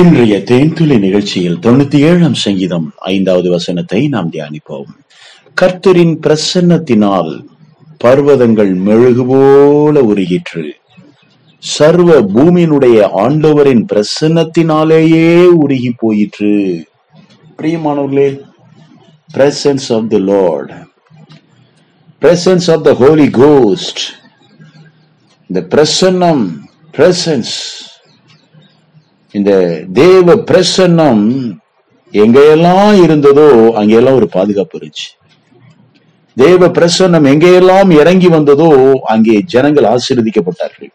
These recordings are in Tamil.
இன்றைய தேன்துளி நிகழ்ச்சியில் தொண்ணூத்தி ஏழாம் சங்கீதம் ஐந்தாவது வசனத்தை நாம் தியானிப்போம். கர்த்தரின் பிரசன்னத்தினால் பர்வதங்கள் மெழுகு போல உருகிற்று. சர்வ பூமியினுடைய ஆண்டவரின் பிரசன்னத்தினாலேயே உருகி போயிற்று. பிரியமானவர்களே presence of the Lord presence of the Holy Ghost இந்த பிரசன்னம் பிரசன்ஸ் இந்த தேவ பிரசன்னம் எங்கெல்லாம் இருந்ததோ அங்கெல்லாம் ஒரு பாதுகாப்பு இருந்துச்சு. தேவ பிரசன்னம் எங்கெல்லாம் இறங்கி வந்ததோ அங்கே ஜனங்கள் ஆசீர்வதிக்கப்பட்டார்கள்.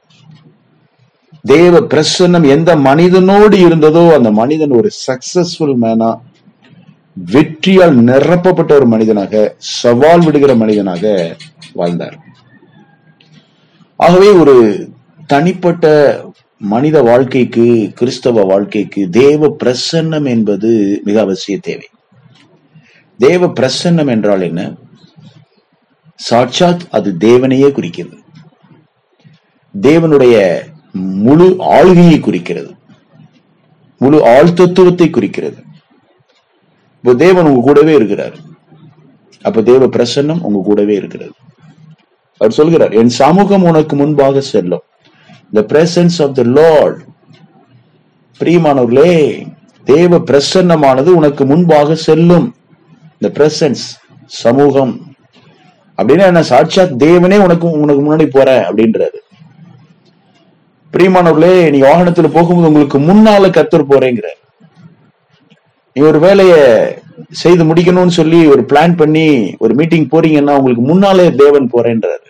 தேவ பிரசன்னம் எந்த மனிதனோடு இருந்ததோ அந்த மனிதன் ஒரு சக்சஸ்ஃபுல் மேனா வெற்றியால் நிரப்பப்பட்ட ஒரு மனிதனாக சவால் விடுகிற மனிதனாக வாழ்ந்தார். ஆகவே ஒரு தனிப்பட்ட மனித வாழ்க்கைக்கு கிறிஸ்தவ வாழ்க்கைக்கு தேவ பிரசன்னம் என்பது மிக அவசிய தேவை. தேவ பிரசன்னம் என்றால் என்ன? சாட்சாத் அது தேவனையே குறிக்கிறது. தேவனுடைய முழு ஆளுகையை குறிக்கிறது. முழு ஆழ்த்தத்துவத்தை குறிக்கிறது. இப்போ தேவன் உங்க கூடவே இருக்கிறார். அப்ப தேவ பிரசன்னம் உங்க கூடவே இருக்கிறது. அவர் சொல்கிறார் என் சமூகம் உனக்கு முன்பாக செல்லும். The presence of the Lord பிரியமானவர்களே தேவ பிரசன்னமானது உனக்கு முன்பாக செல்லும். இந்த பிரசன்ஸ் சமூகம். அப்படின்னா என்ன? சாட்சாத் தேவனே உனக்கு உனக்கு முன்னாடி போற அப்படின்றாரு. பிரியமானவர்களே நீ வாகனத்துல போகும்போது உங்களுக்கு முன்னால கத்தர் போறேங்கிறார். நீ ஒரு வேலைய செய்து முடிக்கணும்னு சொல்லி ஒரு பிளான் பண்ணி ஒரு மீட்டிங் போறீங்கன்னா உங்களுக்கு முன்னாலே தேவன் போறேன்றாரு.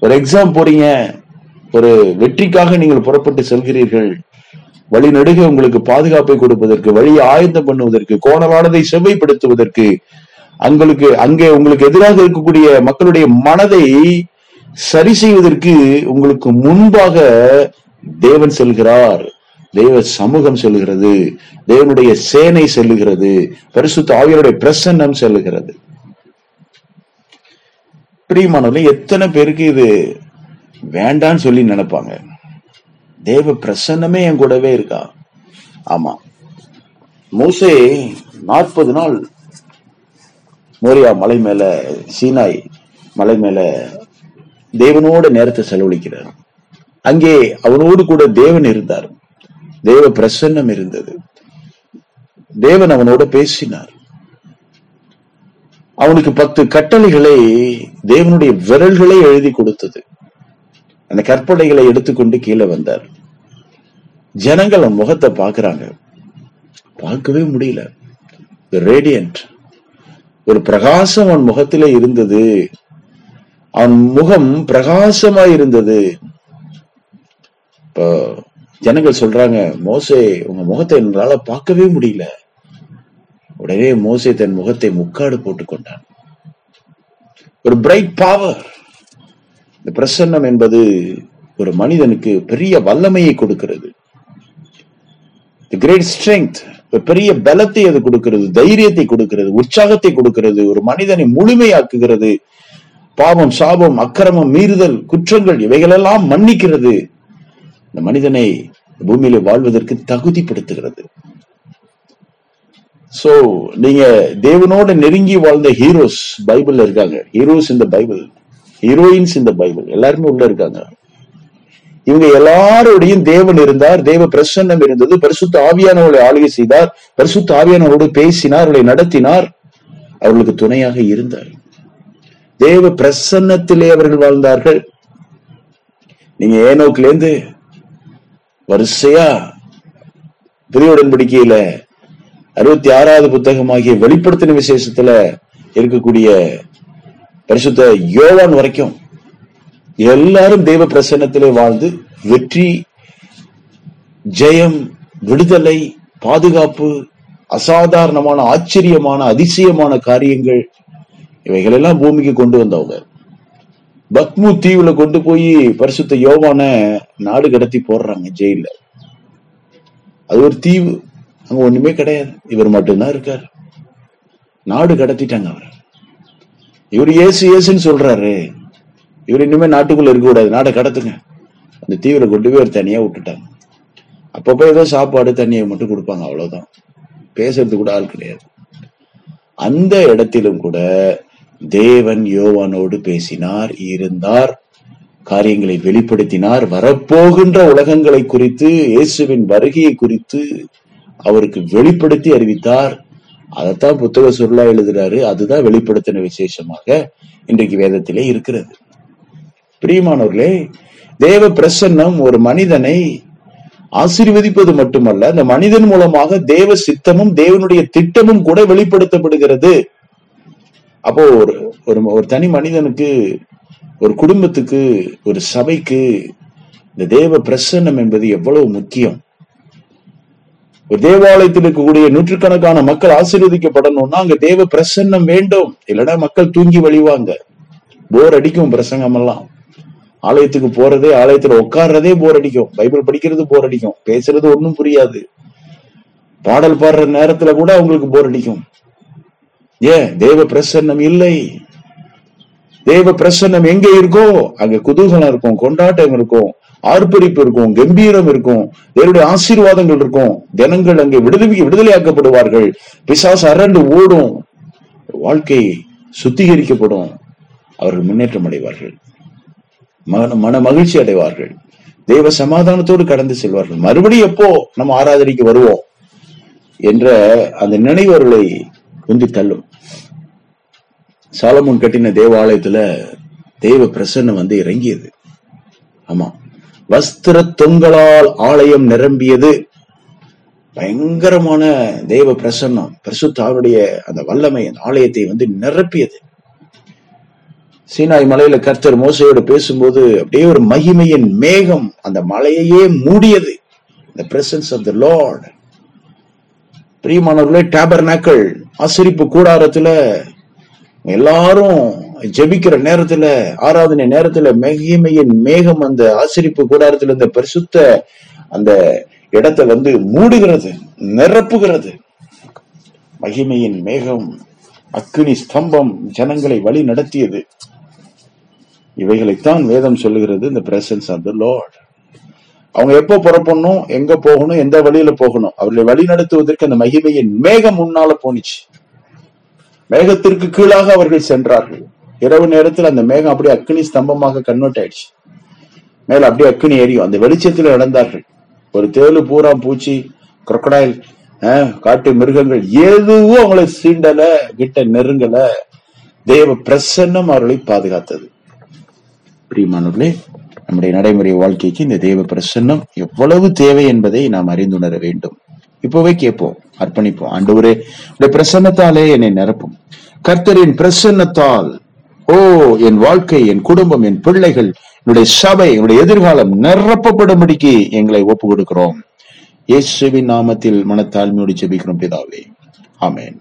ஒரு எக்ஸாம் போறீங்க ஒரு வெற்றிக்காக நீங்கள் புறப்பட்டு செல்கிறீர்கள். வழிநடுக உங்களுக்கு பாதுகாப்பை கொடுப்பதற்கு வழியை ஆயத்தம் பண்ணுவதற்கு கோணலானதை செவ்வைப்படுத்துவதற்கு அங்களுக்கு அங்கே உங்களுக்கு எதிராக இருக்கக்கூடிய மக்களுடைய மனதை சரி செய்வதற்கு உங்களுக்கு முன்பாக தேவன் செல்கிறார். தேவ சமூகம் செல்கிறது. தேவனுடைய சேனை செல்லுகிறது பரிசுத்த ஆவியருடைய பிரசன்னம் செல்லுகிறது பிரியமானவர்களே எத்தனை பேருக்கு இது வேண்டான்னு சொல்லி நினைப்பாங்க. தேவ பிரசன்னமே என் கூடவே இருக்கா? ஆமா. மூசே நாற்பது நாள் மோரியா மலை மேல சீனாய் மலை மேல தேவனோட நேரத்தை செலவழிக்கிறார். அங்கே அவனோடு கூட தேவன் இருந்தார். தேவ பிரசன்னம் இருந்தது. தேவன் அவனோட பேசினார். அவனுக்கு பத்து கட்டளைகளை தேவனுடைய விரல்களை எழுதி கொடுத்தது. அந்த கற்பனைகளை எடுத்துக்கொண்டு கீழே வந்தார். ஜனங்கள் அவன் முகத்தை பார்க்கறாங்க. பார்க்கவே முடியல. ரேடியன்ட் ஒரு பிரகாசம் அவன் முகத்திலே இருந்தது. அவன் முகம் பிரகாசமா இருந்தது. இப்போ ஜனங்கள் சொல்றாங்க மோசே உங்க முகத்தை என்னால பார்க்கவே முடியல. உடனே மோசே தன் முகத்தை முக்காடு போட்டுக் கொண்டான். ஒரு பிரைட் பவர் இந்த பிரசன்னம் என்பது ஒரு மனிதனுக்கு பெரிய வல்லமையை கொடுக்கிறது. கிரேட் ஸ்ட்ரென்த் பெரிய பலத்தை அது கொடுக்கிறது தைரியத்தை கொடுக்கிறது உற்சாகத்தை கொடுக்கிறது ஒரு மனிதனை முழுமையாக்குகிறது. பாவம் சாபம் அக்கிரமம் மீறுதல் குற்றங்கள் இவைகளெல்லாம் மன்னிக்கிறது. இந்த மனிதனை பூமியில வாழ்வதற்கு தகுதிப்படுத்துகிறது. சோ நீங்க தேவனோட நெருங்கி வாழ்ந்த ஹீரோஸ் பைபிள்ல இருக்காங்க. ஹீரோஸ் இந்த பைபிள் ஹீரோயின்ஸ் இந்த பைபிள் எல்லாருமே உள்ள இருக்காங்க. இவங்க எல்லாரோடையும் தேவன் இருந்தார். தேவ பிரசன்னம் இருந்தது. பரிசுத்த ஆவியானவர்களை ஆளுகை செய்தார். பரிசுத்த ஆவியானவரோடு பேசினார். அவர்களை நடத்தினார். அவர்களுக்கு துணையாக இருந்தார். தேவ பிரசன்னத்திலே அவர்கள் வாழ்ந்தார்கள். நீங்க ஏனோக்கிலேருந்து வரிசையா புதிய உடன்படிக்கையில அறுபத்தி ஆறாவது புத்தகமாகிய வெளிப்படுத்தின விசேஷத்துல இருக்கக்கூடிய பரிசுத்த யோவான் வரைக்கும் எல்லாரும் தெய்வ பிரசன்னத்திலே வாழ்ந்து வெற்றி ஜெயம் விடுதலை பாதுகாப்பு அசாதாரணமான ஆச்சரியமான அதிசயமான காரியங்கள் இவைகளெல்லாம் பூமிக்கு கொண்டு வந்தவங்க. பத்மு தீவுல கொண்டு போய் பரிசுத்த யோவான நாடு கடத்தி போடுறாங்க ஜெயில அது ஒரு தீவு. அங்க ஒண்ணுமே கிடையாது. இவர் மட்டும்தான் இருக்கார். நாடு கடத்திட்டாங்க அவர். இவர் ஏசு ஏசுன்னு சொல்றாரு. இவர் இனிமே நாட்டுக்குள்ள இருக்க கூடாது நாடை கடத்துங்க. அந்த தீவிர கொண்டு போய் அவர் தனியா விட்டுட்டாங்க. அப்பப்போ ஏதோ சாப்பாடு தண்ணியை மட்டும் கொடுப்பாங்க. அவ்வளவுதான். பேசுறது கூட ஆள் கிடையாது. அந்த இடத்திலும் கூட தேவன் யோவானோடு பேசினார் இருந்தார் காரியங்களை வெளிப்படுத்தினார் வரப்போகின்ற உலகங்களை குறித்து இயேசுவின் வருகையை குறித்து அவருக்கு வெளிப்படுத்தி அறிவித்தார். அதைத்தான் புத்தக சுருளா எழுதுறாரு. அதுதான் வெளிப்படுத்தின விசேஷமாக இன்றைக்கு வேதத்திலே இருக்கிறது. பிரியமானவர்களே தேவ பிரசன்னம் ஒரு மனிதனை ஆசீர்வதிப்பது மட்டுமல்ல அந்த மனிதன் மூலமாக தேவ சித்தமும் தேவனுடைய திட்டமும் கூட வெளிப்படுத்தப்படுகிறது. அப்போ ஒரு ஒரு ஒரு தனி மனிதனுக்கு ஒரு குடும்பத்துக்கு ஒரு சபைக்கு இந்த தேவ பிரசன்னம் என்பது எவ்வளவு முக்கியம்? ஒரு தேவாலயத்தில் இருக்கக்கூடிய நூற்றுக்கணக்கான மக்கள் ஆசீர்வதிக்கப்படணும்னா அங்க தேவ பிரசன்னம் வேண்டும். இல்லைன்னா மக்கள் தூங்கி வழிவாங்க. போர் அடிக்கும் பிரசங்கம் எல்லாம் ஆலயத்துக்கு போறதே ஆலயத்துல உட்கார்றதே போர் அடிக்கும். பைபிள் படிக்கிறது போர் அடிக்கும். பேசுறது ஒண்ணும் புரியாது. பாடல் பாடுற நேரத்துல கூட அவங்களுக்கு போர் அடிக்கும். ஏன்? தேவ பிரசன்னம் இல்லை. தேவ பிரசன்னம் எங்க இருக்கோ அங்க குதூகலம் இருக்கும் கொண்டாட்டம் இருக்கும். ஆர்ப்பரிப்பு இருக்கும் கம்பீரம் இருக்கும் தேவனுடைய ஆசீர்வாதங்கள் இருக்கும். ஜனங்கள் அங்கே விடுதலை விடுதலையாக்கப்படுவார்கள். பிசாசு அரண்டு ஓடும். வாழ்க்கை சுத்திகரிக்கப்படும். அவர்கள் முன்னேற்றம் அடைவார்கள். மன மன மகிழ்ச்சி அடைவார்கள். தேவ சமாதானத்தோடு கடந்து செல்வார்கள். மறுபடியும் எப்போ நம்ம ஆராதனைக்கு வருவோம் என்ற அந்த நினைவர்களை உந்தி தள்ளும். சாலமுன் கட்டின தேவாலயத்துல தேவ பிரசன்னம் வந்து இறங்கியது. ஆமா. வஸ்திர தொங்கலால் ஆலயம் நிரம்பியது. பயங்கரமான தேவ பிரசன்னம் பரிசுத்தாவுடைய அந்த வல்லமை அந்த ஆலயத்தை வந்து நிரப்பியது. சீனாய் மலையில கர்த்தர் மோசையோடு பேசும்போது அப்படியே ஒரு மகிமையின் மேகம் அந்த மலையையே மூடியது. The presence of the Lord பிரியமானவர்களே டேபர் நாக்கள் ஆசிரிப்பு கூடாரத்துல எல்லாரும் ஜெபிக்கிற நேரத்துல ஆராதனை நேரத்துல மகிமையின் மேகம் அந்த ஆசிரிப்பு கூடாரத்துல இந்த பரிசுத்த அந்த இடத்தை வந்து மூடுகிறது நிரப்புகிறது. மகிமையின் மேகம் அக்னி ஸ்தம்பம் ஜனங்களை வழி நடத்தியது. இவைகளைத்தான் வேதம் சொல்லுகிறது இந்த பிரசன்ஸ் ஆஃப் த லார்ட் அவங்க எப்போ புறப்படணும் எங்க போகணும் எந்த வழியில போகணும் அவர்களை வழி நடத்துவதற்கு அந்த மகிமையின் மேகம் முன்னால போனிச்சு மேகத்திற்கு கீழாக அவர்கள் சென்றார்கள். இரவு நேரத்தில் அந்த மேகம் அப்படியே அக்னி ஸ்தம்பமாக கன்வெர்ட் ஆயிடுச்சு மேல அப்படியே அக்னி எரியும் அந்த வெளிச்சத்தில் நடந்தார்கள். ஒரு தேளு பூரா பூச்சி குரக்கடாயில் காட்டு மிருகங்கள் எதுவும் அவங்களை சீண்டல கிட்ட நெருங்கல. தேவ பிரசன்னம் அவர்களை பாதுகாத்தது. பிரியமானவர்களே நம்முடைய நடைமுறை வாழ்க்கைக்கு இந்த தேவ பிரசன்னம் எவ்வளவு தேவை என்பதை நாம் அறிந்துணர வேண்டும். இப்பவே கேட்போம் அர்ப்பணிப்போம். ஆண்டவரே உடைய பிரசன்னத்தாலே என்னை நிரப்பும். கர்த்தரின் பிரசன்னத்தால் ஓ என் வாழ்க்கை என் குடும்பம் என் பிள்ளைகள் என்னுடைய சபை என்னுடைய எதிர்காலம் நிரப்பப்படும்படிக்கு எங்களை ஒப்பு கொடுக்கிறோம் இயேசுவின் நாமத்தில் மனத்தாழ்மையோடு ஜெபிக்கிறோம் பிதாவே. ஆமேன்.